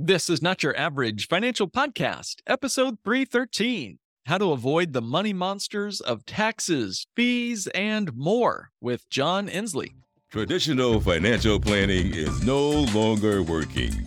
This is not your average financial podcast, episode 313 How to Avoid the Money Monsters of Taxes, Fees, and More with John Ensley. Traditional financial planning is no longer working.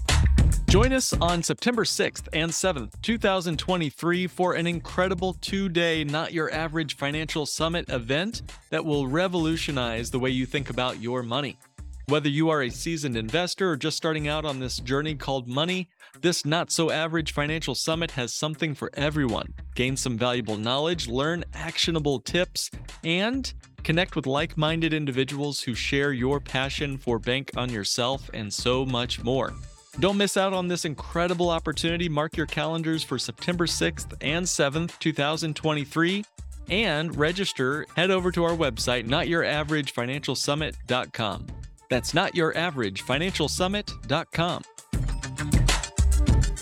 Join us on September 6th and 7th, 2023, for an incredible two day Not Your Average Financial Summit event that will revolutionize the way you think about your money. Whether you are a seasoned investor or just starting out on this journey called money, this not so average financial summit has something for everyone. Gain some valuable knowledge, learn actionable tips, and connect with like minded individuals who share your passion for Bank on Yourself and so much more. Don't miss out on this incredible opportunity. Mark your calendars for September 6th and 7th, 2023, and register. Head over to our website, notyouraveragefinancialsummit.com. That's notyouraveragefinancialsummit.com.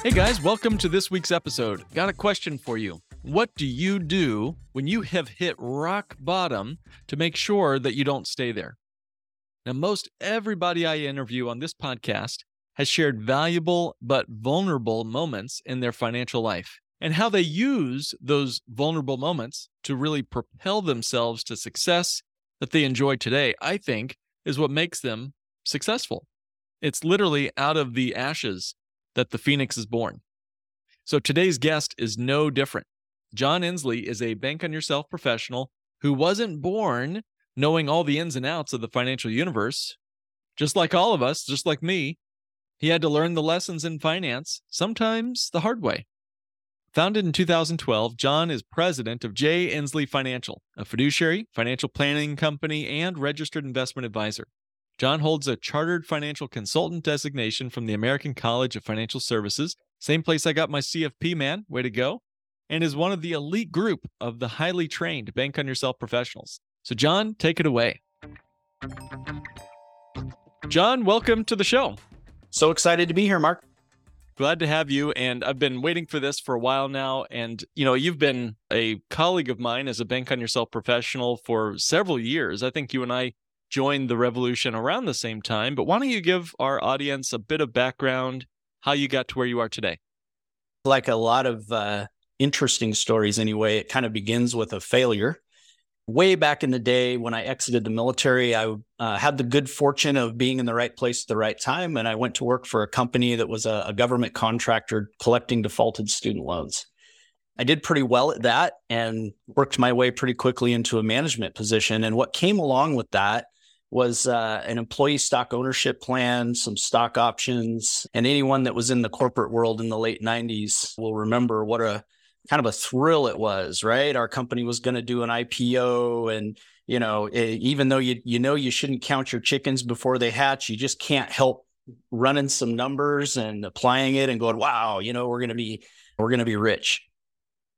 Hey guys, welcome to this week's episode. Got a question for you. What do you do when you have hit rock bottom to make sure that you don't stay there? Now, most everybody I interview on this podcast has shared valuable but vulnerable moments in their financial life and how they use those vulnerable moments to really propel themselves to success that they enjoy today, I think, is what makes them successful. It's literally out of the ashes that the phoenix is born. So today's guest is no different. John Ensley is a bank on yourself professional who wasn't born knowing all the ins and outs of the financial universe. Just like all of us, just like me, he had to learn the lessons in finance, sometimes the hard way. Founded in 2012, John is president of J. Ensley Financial, a fiduciary, financial planning company, and registered investment advisor. John holds a chartered financial consultant designation from the American College of Financial Services, same place I got my CFP, man, way to go, and is one of the elite group of the highly trained Bank on Yourself professionals. So, John, take it away. John, welcome to the show. So excited to be here, Mark. Glad to have you. And I've been waiting for this for a while now. And, you know, you've been a colleague of mine as a Bank on Yourself professional for several years. I think you and I joined the revolution around the same time. But why don't you give our audience a bit of background, how you got to where you are today? Like a lot of uh, interesting stories, anyway, it kind of begins with a failure way back in the day when I exited the military, I uh, had the good fortune of being in the right place at the right time. And I went to work for a company that was a, a government contractor collecting defaulted student loans. I did pretty well at that and worked my way pretty quickly into a management position. And what came along with that was uh, an employee stock ownership plan, some stock options. And anyone that was in the corporate world in the late 90s will remember what a kind of a thrill it was, right? Our company was going to do an IPO and you know, it, even though you you know you shouldn't count your chickens before they hatch, you just can't help running some numbers and applying it and going, "Wow, you know, we're going to be we're going to be rich."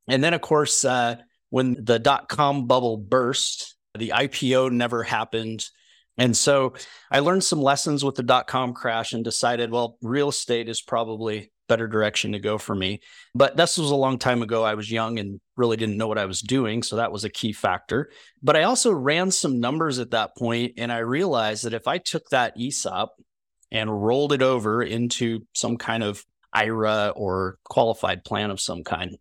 And then of course, uh, when the dot com bubble burst, the IPO never happened. And so I learned some lessons with the dot com crash and decided, well, real estate is probably better direction to go for me. But this was a long time ago. I was young and really didn't know what I was doing. So that was a key factor. But I also ran some numbers at that point and I realized that if I took that ESOP and rolled it over into some kind of IRA or qualified plan of some kind,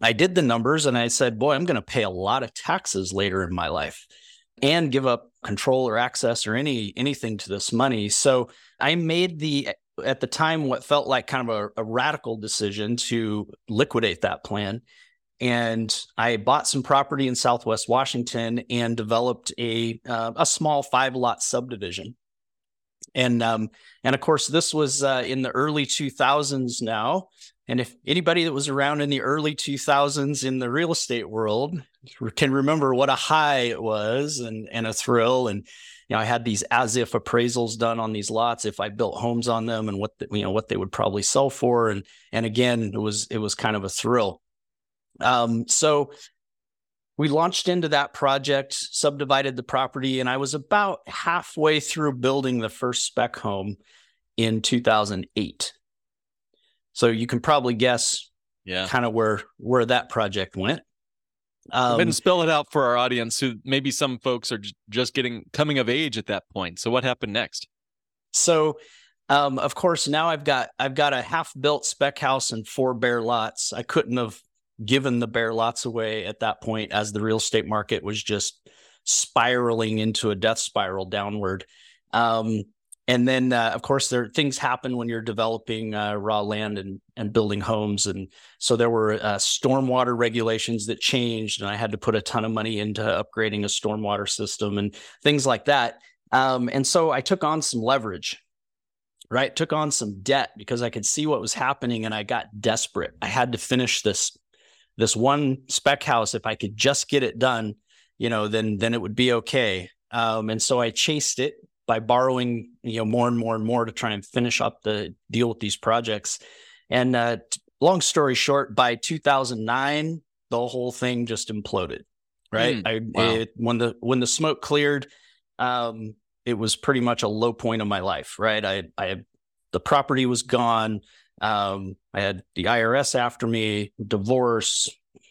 I did the numbers and I said, boy, I'm going to pay a lot of taxes later in my life and give up control or access or any anything to this money. So I made the at the time what felt like kind of a, a radical decision to liquidate that plan. And I bought some property in Southwest Washington and developed a uh, a small five lot subdivision. And um, and of course, this was uh, in the early 2000s now. And if anybody that was around in the early 2000s in the real estate world can remember what a high it was and and a thrill and you know, I had these as if appraisals done on these lots if I built homes on them and what the, you know what they would probably sell for, and and again, it was it was kind of a thrill. Um, so we launched into that project, subdivided the property, and I was about halfway through building the first spec home in 2008. So you can probably guess Yeah. kind of where where that project went. Um, and spell it out for our audience who maybe some folks are just getting coming of age at that point. So what happened next? So, um, of course, now I've got I've got a half built spec house and four bare lots. I couldn't have given the bare lots away at that point, as the real estate market was just spiraling into a death spiral downward. Um, and then, uh, of course, there things happen when you're developing uh, raw land and and building homes, and so there were uh, stormwater regulations that changed, and I had to put a ton of money into upgrading a stormwater system and things like that. Um, and so I took on some leverage, right? Took on some debt because I could see what was happening and I got desperate. I had to finish this this one spec house. If I could just get it done, you know, then then it would be okay. Um, and so I chased it by borrowing, you know, more and more and more to try and finish up the deal with these projects. And uh, long story short, by 2009, the whole thing just imploded. Right. I wow. it, when the when the smoke cleared, um, it was pretty much a low point of my life, right? I, I, the property was gone. Um, I had the IRS after me, divorce,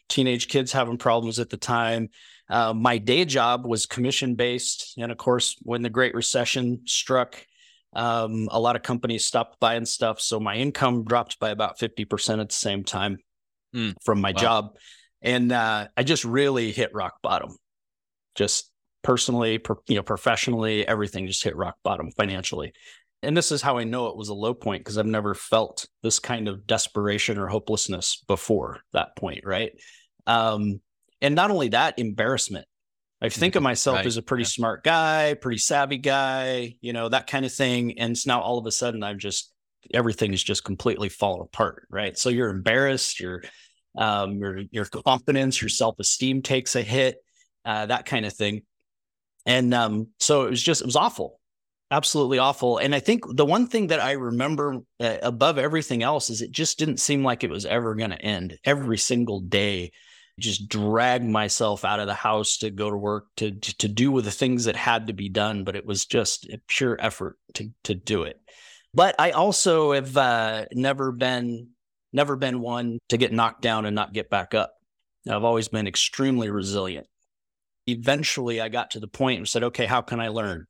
teenage kids having problems at the time. Uh, my day job was commission based, and of course, when the Great Recession struck, um, a lot of companies stopped buying stuff, so my income dropped by about fifty percent at the same time Hmm. from my Wow. job, and uh, I just really hit rock bottom. Just personally, per, you know, professionally, everything just hit rock bottom financially. And this is how I know it was a low point because I've never felt this kind of desperation or hopelessness before that point, right? Um, and not only that, embarrassment. I think of myself Right, as a pretty yeah. smart guy, pretty savvy guy, you know, that kind of thing. And so now all of a sudden I'm just everything is just completely fallen apart, right? So you're embarrassed, your um, your your confidence, your self esteem takes a hit, uh, that kind of thing. And um, so it was just, it was awful, absolutely awful. And I think the one thing that I remember uh, above everything else is it just didn't seem like it was ever going to end. Every single day, just dragged myself out of the house to go to work to, to to do with the things that had to be done, but it was just a pure effort to to do it. But I also have uh, never been never been one to get knocked down and not get back up. I've always been extremely resilient eventually I got to the point and said, okay, how can I learn?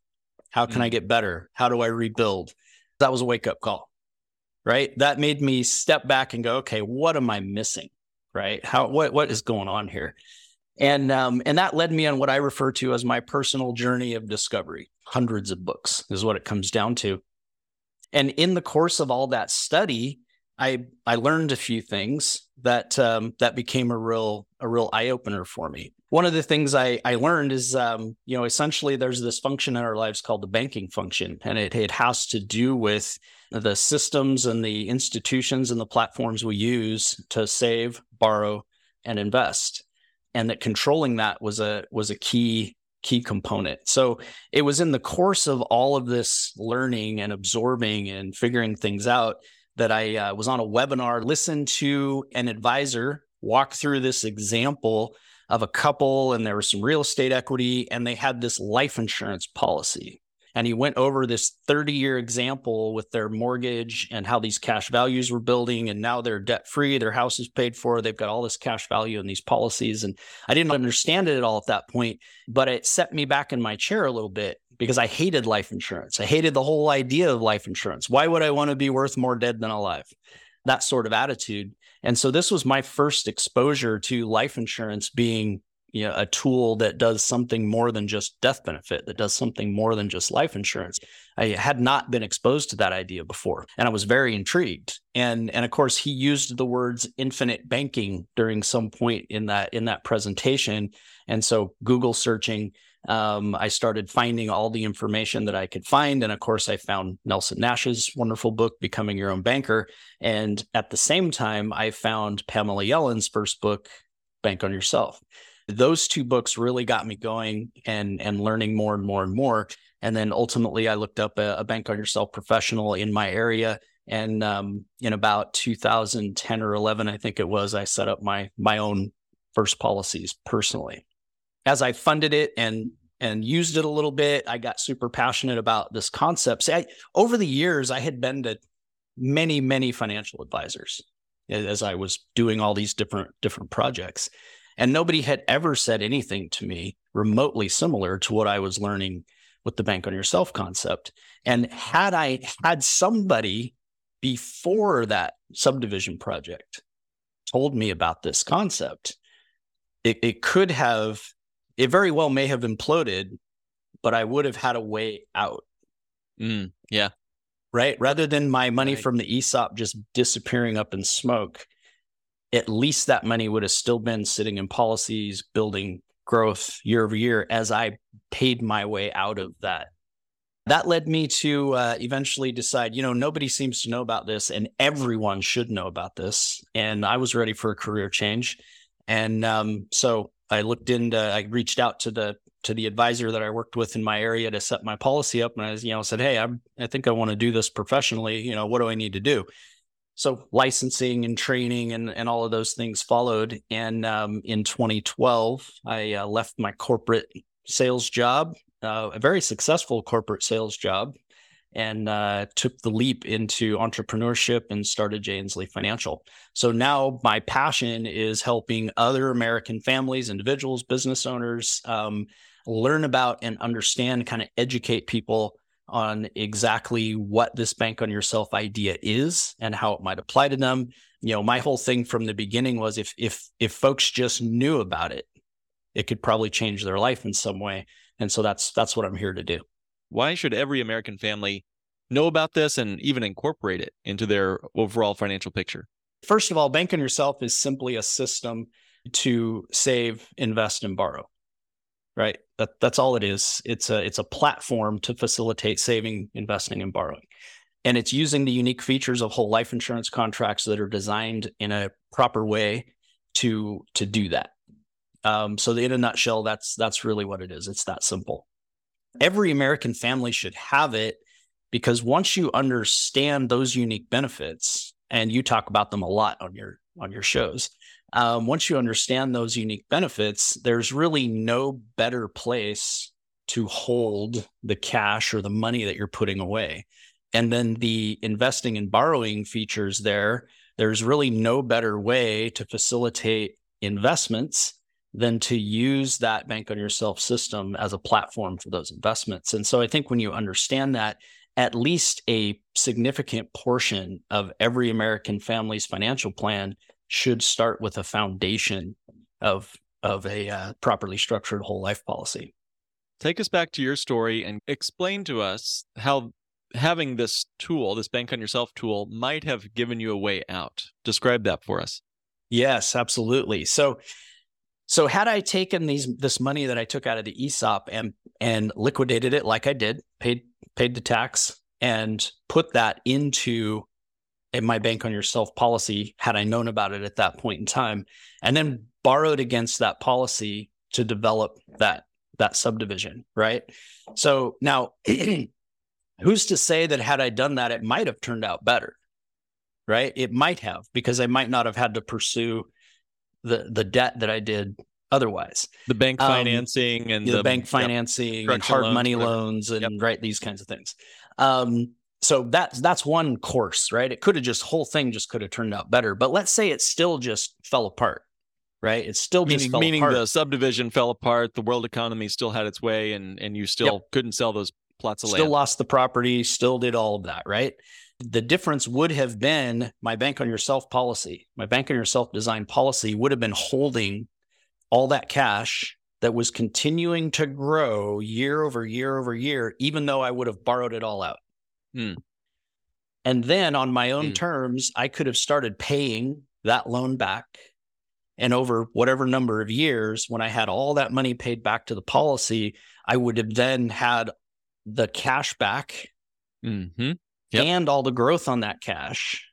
How can I get better? How do I rebuild? That was a wake up call, right? That made me step back and go, okay, what am I missing? Right? How, what, what is going on here? And, um, and that led me on what I refer to as my personal journey of discovery. Hundreds of books is what it comes down to. And in the course of all that study, I I learned a few things that um, that became a real a real eye opener for me. One of the things I I learned is um, you know essentially there's this function in our lives called the banking function, and it it has to do with the systems and the institutions and the platforms we use to save, borrow, and invest, and that controlling that was a was a key key component. So it was in the course of all of this learning and absorbing and figuring things out that I uh, was on a webinar, listened to an advisor walk through this example of a couple, and there was some real estate equity, and they had this life insurance policy. And he went over this 30 year example with their mortgage and how these cash values were building. And now they're debt free, their house is paid for, they've got all this cash value in these policies. And I didn't understand it at all at that point, but it set me back in my chair a little bit because I hated life insurance. I hated the whole idea of life insurance. Why would I want to be worth more dead than alive? That sort of attitude. And so this was my first exposure to life insurance being you know, a tool that does something more than just death benefit, that does something more than just life insurance. I had not been exposed to that idea before, and I was very intrigued. And and of course, he used the words infinite banking during some point in that in that presentation. And so Google searching, um, I started finding all the information that I could find. And of course, I found Nelson Nash's wonderful book, Becoming Your Own Banker. And at the same time, I found Pamela Yellen's first book, Bank on Yourself. Those two books really got me going and and learning more and more and more. And then ultimately, I looked up a, a Bank on Yourself professional in my area And um, in about 2010 or 11, I think it was, I set up my my own first policies personally. As I funded it and and used it a little bit, I got super passionate about this concept. See, I, over the years, I had been to many, many financial advisors as I was doing all these different different projects, and nobody had ever said anything to me remotely similar to what I was learning with the bank on yourself concept. And had I had somebody before that subdivision project told me about this concept, it, it could have, it very well may have imploded, but I would have had a way out. Mm, yeah. Right. Rather than my money Right. from the ESOP just disappearing up in smoke, at least that money would have still been sitting in policies, building growth year over year as I paid my way out of that that led me to uh, eventually decide, you know, nobody seems to know about this and everyone should know about this. And I was ready for a career change. And um, so I looked into, I reached out to the, to the advisor that I worked with in my area to set my policy up. And I, you know, said, Hey, I'm, I think I want to do this professionally. You know, what do I need to do? So licensing and training and, and all of those things followed. And um, in 2012, I uh, left my corporate sales job uh, a very successful corporate sales job and uh, took the leap into entrepreneurship and started Jay Ensley Financial. So now my passion is helping other American families, individuals, business owners um, learn about and understand, kind of educate people on exactly what this bank on yourself idea is and how it might apply to them. You know, my whole thing from the beginning was if if if folks just knew about it, it could probably change their life in some way. And so that's that's what I'm here to do. Why should every American family know about this and even incorporate it into their overall financial picture? First of all, Bank on Yourself is simply a system to save, invest, and borrow. Right? That, that's all it is. It's a it's a platform to facilitate saving, investing, and borrowing. And it's using the unique features of whole life insurance contracts that are designed in a proper way to to do that. Um, so in a nutshell, that's that's really what it is. It's that simple. Every American family should have it because once you understand those unique benefits, and you talk about them a lot on your on your shows, um, once you understand those unique benefits, there's really no better place to hold the cash or the money that you're putting away. And then the investing and borrowing features there, there's really no better way to facilitate investments than to use that bank on yourself system as a platform for those investments. And so I think when you understand that, at least a significant portion of every American family's financial plan should start with a foundation of of a uh, properly structured whole life policy. Take us back to your story and explain to us how having this tool, this bank on yourself tool, might have given you a way out. Describe that for us. Yes, absolutely. So so had I taken these this money that I took out of the ESOP and and liquidated it like I did, paid paid the tax and put that into in my bank on yourself policy had I known about it at that point in time and then borrowed against that policy to develop that that subdivision, right? So now who's to say that had I done that it might have turned out better? Right? It might have because I might not have had to pursue the the debt that I did otherwise. The bank Um, financing and the, the, bank yep. financing and hard loans, money loans and Yep. right these kinds of things. Um, so that's that's one course, right? It could have just whole thing just could have turned out better, but let's say it still just fell apart, right? It still just Meaning, meaning apart. the subdivision fell apart, the world economy still had its way, and and you still couldn't sell those plots of still land. Still lost the property, still did all of that, right? The difference would have been my bank on yourself policy. My bank on yourself design policy would have been holding all that cash that was continuing to grow year over year over year, even though I would have borrowed it all out. Hmm. And then on my own Hmm. terms, I could have started paying that loan back. And over whatever number of years, when I had all that money paid back to the policy, I would have then had the cash back hmm Yep. and all the growth on that cash.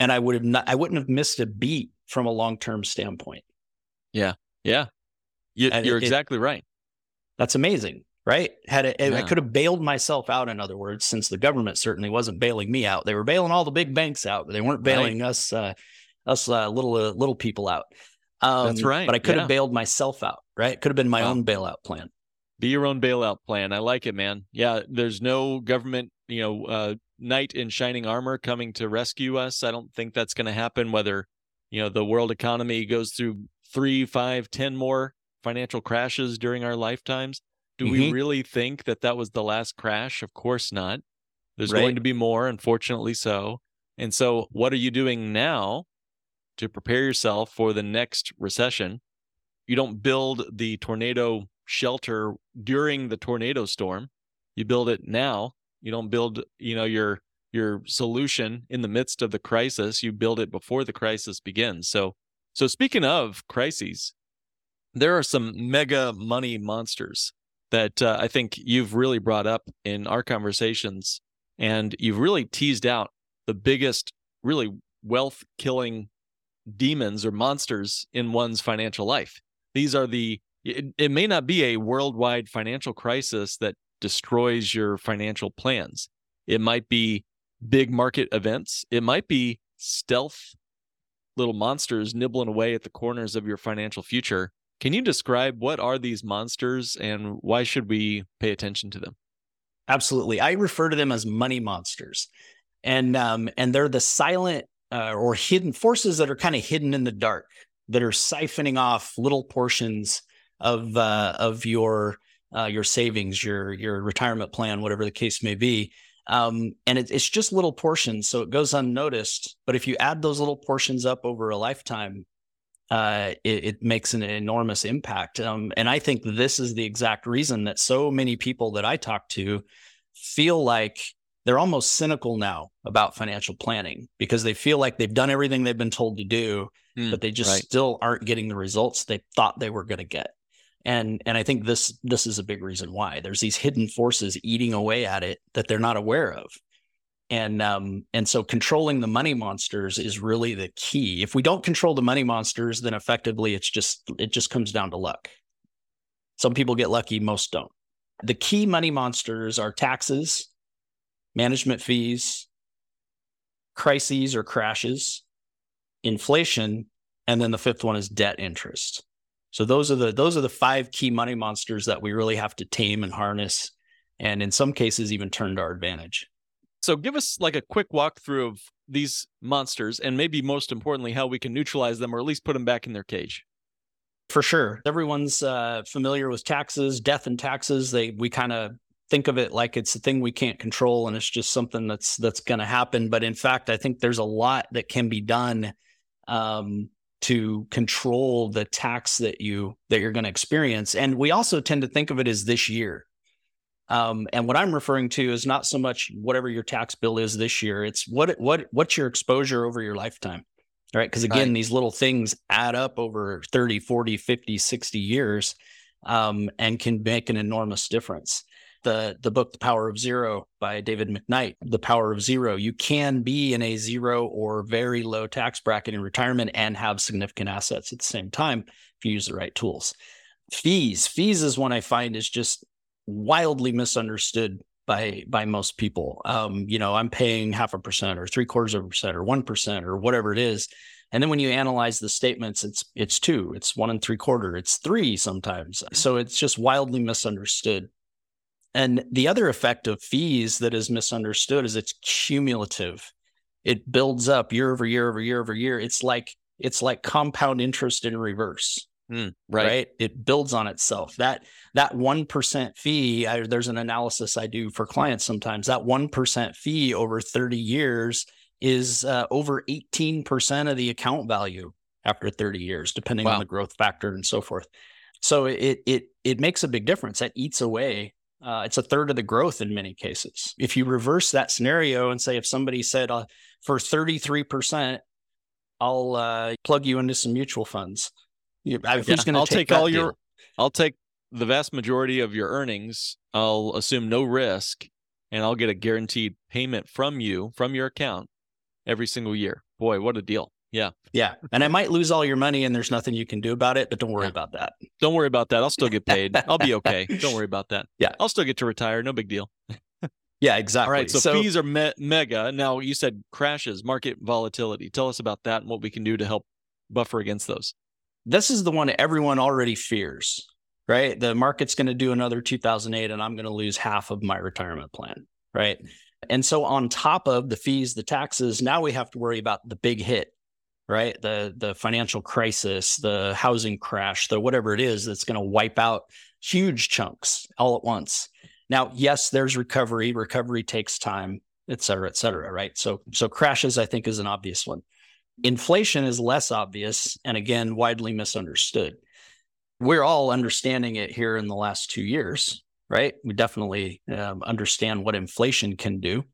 And I would have not, I wouldn't have missed a beat from a long term standpoint. Yeah, Yeah. you, it- exactly right. That's amazing. right? Had it, I could have bailed myself out. In other words, since the government certainly wasn't bailing me out, they were bailing all the big banks out, but they weren't Right. bailing us, uh, us uh, little uh, little people out. Um, That's right, But I could yeah. have bailed myself out, right? Could have been my Wow. own bailout plan. Be your own bailout plan. I like it, man. Yeah, there's no government, you know, uh, knight in shining armor coming to rescue us. I don't think that's going to happen. Whether you know the world economy goes through three, five, ten more financial crashes during our lifetimes. Do we Mhm. really think that that was the last crash? Of course not. There's Right. going to be more, unfortunately so. And so, what are you doing now to prepare yourself for the next recession? You don't build the tornado shelter during the tornado storm. You build it now. You don't build, you know, your your solution in the midst of the crisis. You build it before the crisis begins. So, so speaking of crises, there are some mega money monsters that uh, I think you've really brought up in our conversations, and you've really teased out the biggest, really wealth killing demons or monsters in one's financial life. These are the, it, it may not be a worldwide financial crisis that destroys your financial plans. It might be big market events. It might be stealth little monsters nibbling away at the corners of your financial future. Can you describe what are these monsters and why should we pay attention to them? Absolutely. I refer to them as money monsters. And um, and they're the silent uh, or hidden forces that are kind of hidden in the dark that are siphoning off little portions of uh, of your uh, your savings, your your retirement plan, whatever the case may be. Um, and it, it's just little portions, so it goes unnoticed. But if you add those little portions up over a lifetime, uh, it, it makes an enormous impact. Um, and I think this is the exact reason that so many people that I talk to feel like they're almost cynical now about financial planning because they feel like they've done everything they've been told to do, Hmm, but they just right. still aren't getting the results they thought they were going to get. And and I think this this is a big reason why there's these hidden forces eating away at it that they're not aware of. And um and so controlling the money monsters is really the key. If we don't control the money monsters, then effectively it's just it just comes down to luck. Some people get lucky, most don't. The key money monsters are taxes, management fees, crises or crashes, inflation, and then the fifth one is debt interest. So those are the those are the five key money monsters that we really have to tame and harness and in some cases even turn to our advantage. So give us like a quick walkthrough of these monsters and maybe most importantly how we can neutralize them or at least put them back in their cage. For sure. Everyone's uh, familiar with taxes, death and taxes. They we kind of think of it like it's a thing we can't control and it's just something that's that's going to happen. But in fact, I think there's a lot that can be done um, to control the tax that you that you're going to experience. And we also tend to think of it as this year. Um, and what I'm referring to is not so much whatever your tax bill is this year. It's what what what's your exposure over your lifetime right because again Right. these little things add up over 30 40 50 60 years um, and can make an enormous difference the the book the power of zero by david mcknight the power of zero you can be in a zero or very low tax bracket in retirement and have significant assets at the same time if you use the right tools fees fees is one i find is just wildly misunderstood by by most people. Um, you know, I'm paying half a percent or three quarters of a percent or one percent or whatever it is. And then when you analyze the statements, it's it's two, it's one and three quarter, it's three sometimes. So it's just wildly misunderstood. And the other effect of fees that is misunderstood is it's cumulative. It builds up year over year over year over year. It's like it's like compound interest in reverse Hmm, right. It builds on itself. That that one percent fee. I, there's an analysis I do for clients sometimes. That one percent fee over 30 years is uh, over 18 percent of the account value after 30 years, depending Wow. on the growth factor and so forth. So it it it makes a big difference. That eats away. Uh, it's a third of the growth in many cases. If you reverse that scenario and say if somebody said uh, for 33 percent, I'll uh, plug you into some mutual funds. You- I- Yeah, I'll take, take all that your? I'll take the vast majority of your earnings. I'll assume no risk and I'll get a guaranteed payment from you from your account every single year. Boy, what a deal. Yeah. Yeah. And I might lose all your money and there's nothing you can do about it, but don't worry Yeah. about that. Don't worry about that. I'll still get paid. I'll be okay. Don't worry about that. Yeah. I'll still get to retire. No big deal. Yeah, exactly. All right. So, fees are me- mega. Now you said crashes, market volatility. Tell us about that and what we can do to help buffer against those. this is the one everyone already fears, right? The market's going to do another 2008 and I'm going to lose half of my retirement plan, right? And so on top of the fees, the taxes, now we have to worry about the big hit, right? The the financial crisis, the housing crash, the whatever it is that's going to wipe out huge chunks all at once. Now, yes, there's recovery. Recovery takes time, et cetera, et cetera, right? So so crashes, I think, is an obvious one. Inflation is less obvious and again, widely misunderstood. We're all understanding it here in the last two years, right? We definitely um, understand what inflation can do.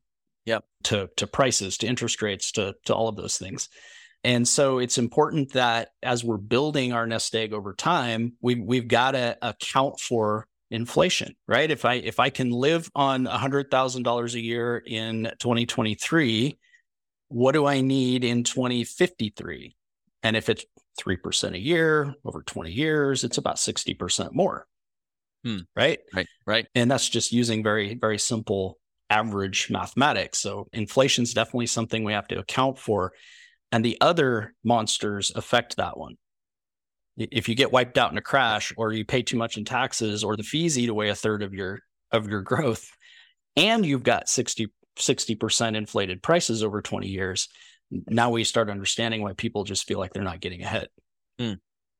Yep. To to prices, to interest rates, to to all of those things. And so it's important that as we're building our nest egg over time, we we've got to account for inflation, right? If I if I can live on $100,000 a year in 2023, what do I need in 2053? And if it's 3% a year over 20 years, it's about 60% more. Hmm. Right? Right. Right. And that's just using very, very simple average mathematics. So inflation is definitely something we have to account for. And the other monsters affect that one. If you get wiped out in a crash or you pay too much in taxes or the fees eat away a third of your of your growth and you've got 60 60% inflated prices over 20 years, now we start understanding why people just feel like they're not getting ahead. Hmm.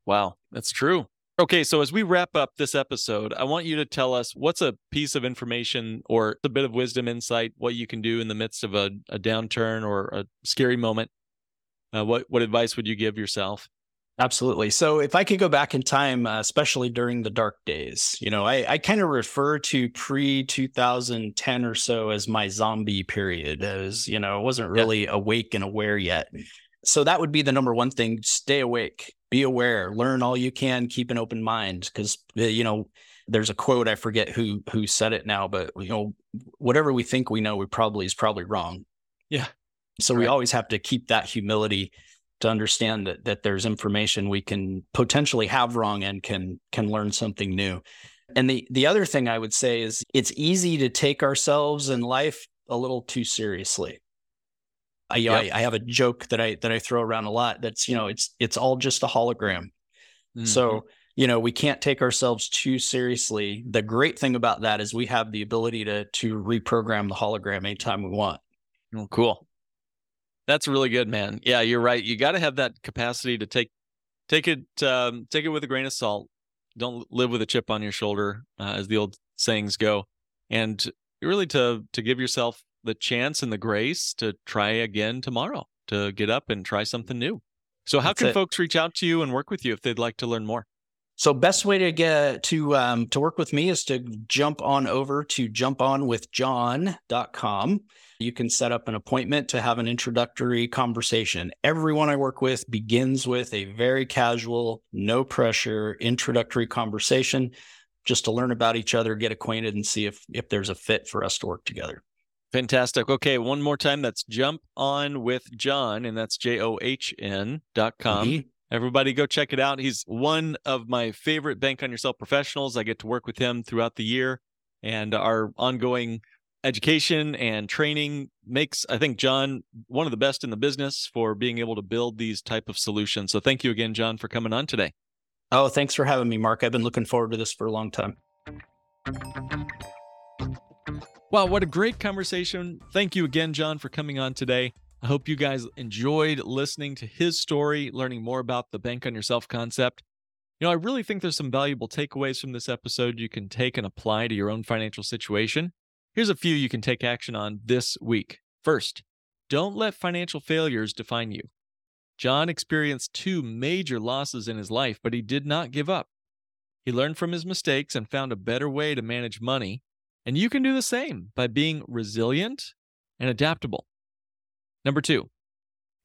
Wow, that's true. Okay, so as we wrap up this episode, I want you to tell us what's a piece of information or a bit of wisdom, insight, what you can do in the midst of a, a downturn or a scary moment. Uh, what what advice would you give yourself? Absolutely. So if I could go back in time, uh, especially during the dark days, you know, I, I kind of refer to pre 2010 or so as my zombie period, as, you know, I wasn't Yeah. really awake and aware yet. So that would be the number one thing. Stay awake, be aware, learn all you can, keep an open mind. Cause, uh, you know, there's a quote, I forget who, who said it now, but, you know, whatever we think we know, we probably is probably wrong. Yeah. So we always have to keep that humility to understand that that there's information we can potentially have wrong and can can learn something new. And the the other thing I would say is it's easy to take ourselves in life a little too seriously. I, Yep. I, I have a joke that I that I throw around a lot. That's you know it's it's all just a hologram. Mhm. So you know we can't take ourselves too seriously. The great thing about that is we have the ability to to reprogram the hologram anytime we want. Oh, cool. That's really good, man. Yeah, you're right. You got to have that capacity to take take it um, take it with a grain of salt. Don't live with a chip on your shoulder, uh, as the old sayings go, and really to to give yourself the chance and the grace to try again tomorrow, to get up and try something new. So, how That's can it. folks reach out to you and work with you if they'd like to learn more? So best way to get to um, to work with me is to jump on over to jumponwithjohn.com. You can set up an appointment to have an introductory conversation. Everyone I work with begins with a very casual, no pressure introductory conversation just to learn about each other, get acquainted and see if if there's a fit for us to work together. Fantastic. Okay, one more time. That's jump on with John, and that's J O H N dot com. Mhm. Everybody go check it out. He's one of my favorite Bank on Yourself professionals. I get to work with him throughout the year and our ongoing education and training makes I think John one of the best in the business for being able to build these type of solutions. So thank you again John for coming on today. Oh, thanks for having me, Mark. I've been looking forward to this for a long time. Wow, what a great conversation. Thank you again John for coming on today. I hope you guys enjoyed listening to his story, learning more about the bank on yourself concept. You know, I really think there's some valuable takeaways from this episode you can take and apply to your own financial situation. Here's a few you can take action on this week. First, don't let financial failures define you. John experienced two major losses in his life, but he did not give up. He learned from his mistakes and found a better way to manage money. And you can do the same by being resilient and adaptable. Number two,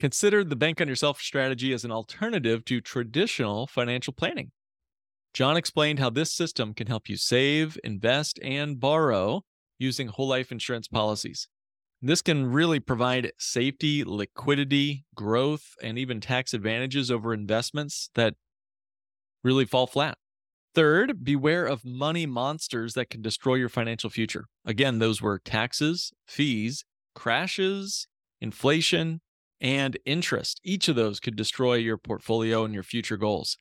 consider the bank on yourself strategy as an alternative to traditional financial planning. John explained how this system can help you save, invest, and borrow using whole life insurance policies. This can really provide safety, liquidity, growth, and even tax advantages over investments that really fall flat. Third, beware of money monsters that can destroy your financial future. Again, those were taxes, fees, crashes, inflation, and interest. Each of those could destroy your portfolio and your future goals.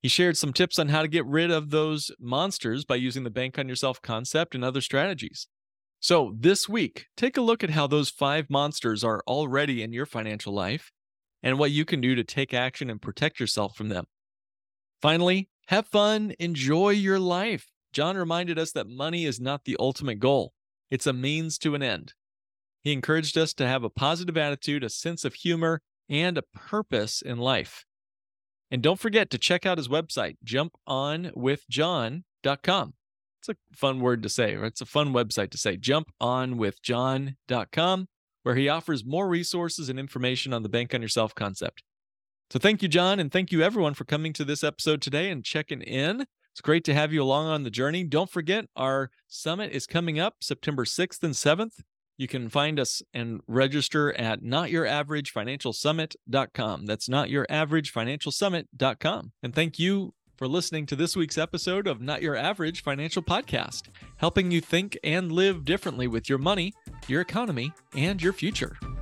He shared some tips on how to get rid of those monsters by using the bank on yourself concept and other strategies. So, this week, take a look at how those five monsters are already in your financial life and what you can do to take action and protect yourself from them. Finally, have fun, enjoy your life. John reminded us that money is not the ultimate goal, it's a means to an end. He encouraged us to have a positive attitude, a sense of humor, and a purpose in life. And don't forget to check out his website, jumponwithjohn.com. It's a fun word to say, or it's a fun website to say, jumponwithjohn.com, where he offers more resources and information on the bank on yourself concept. So thank you, John, and thank you everyone for coming to this episode today and checking in. It's great to have you along on the journey. Don't forget, our summit is coming up September 6th and 7th. You can find us and register at notyouraveragefinancialsummit.com. That's notyouraveragefinancialsummit.com. And thank you for listening to this week's episode of Not Your Average Financial Podcast, helping you think and live differently with your money, your economy, and your future.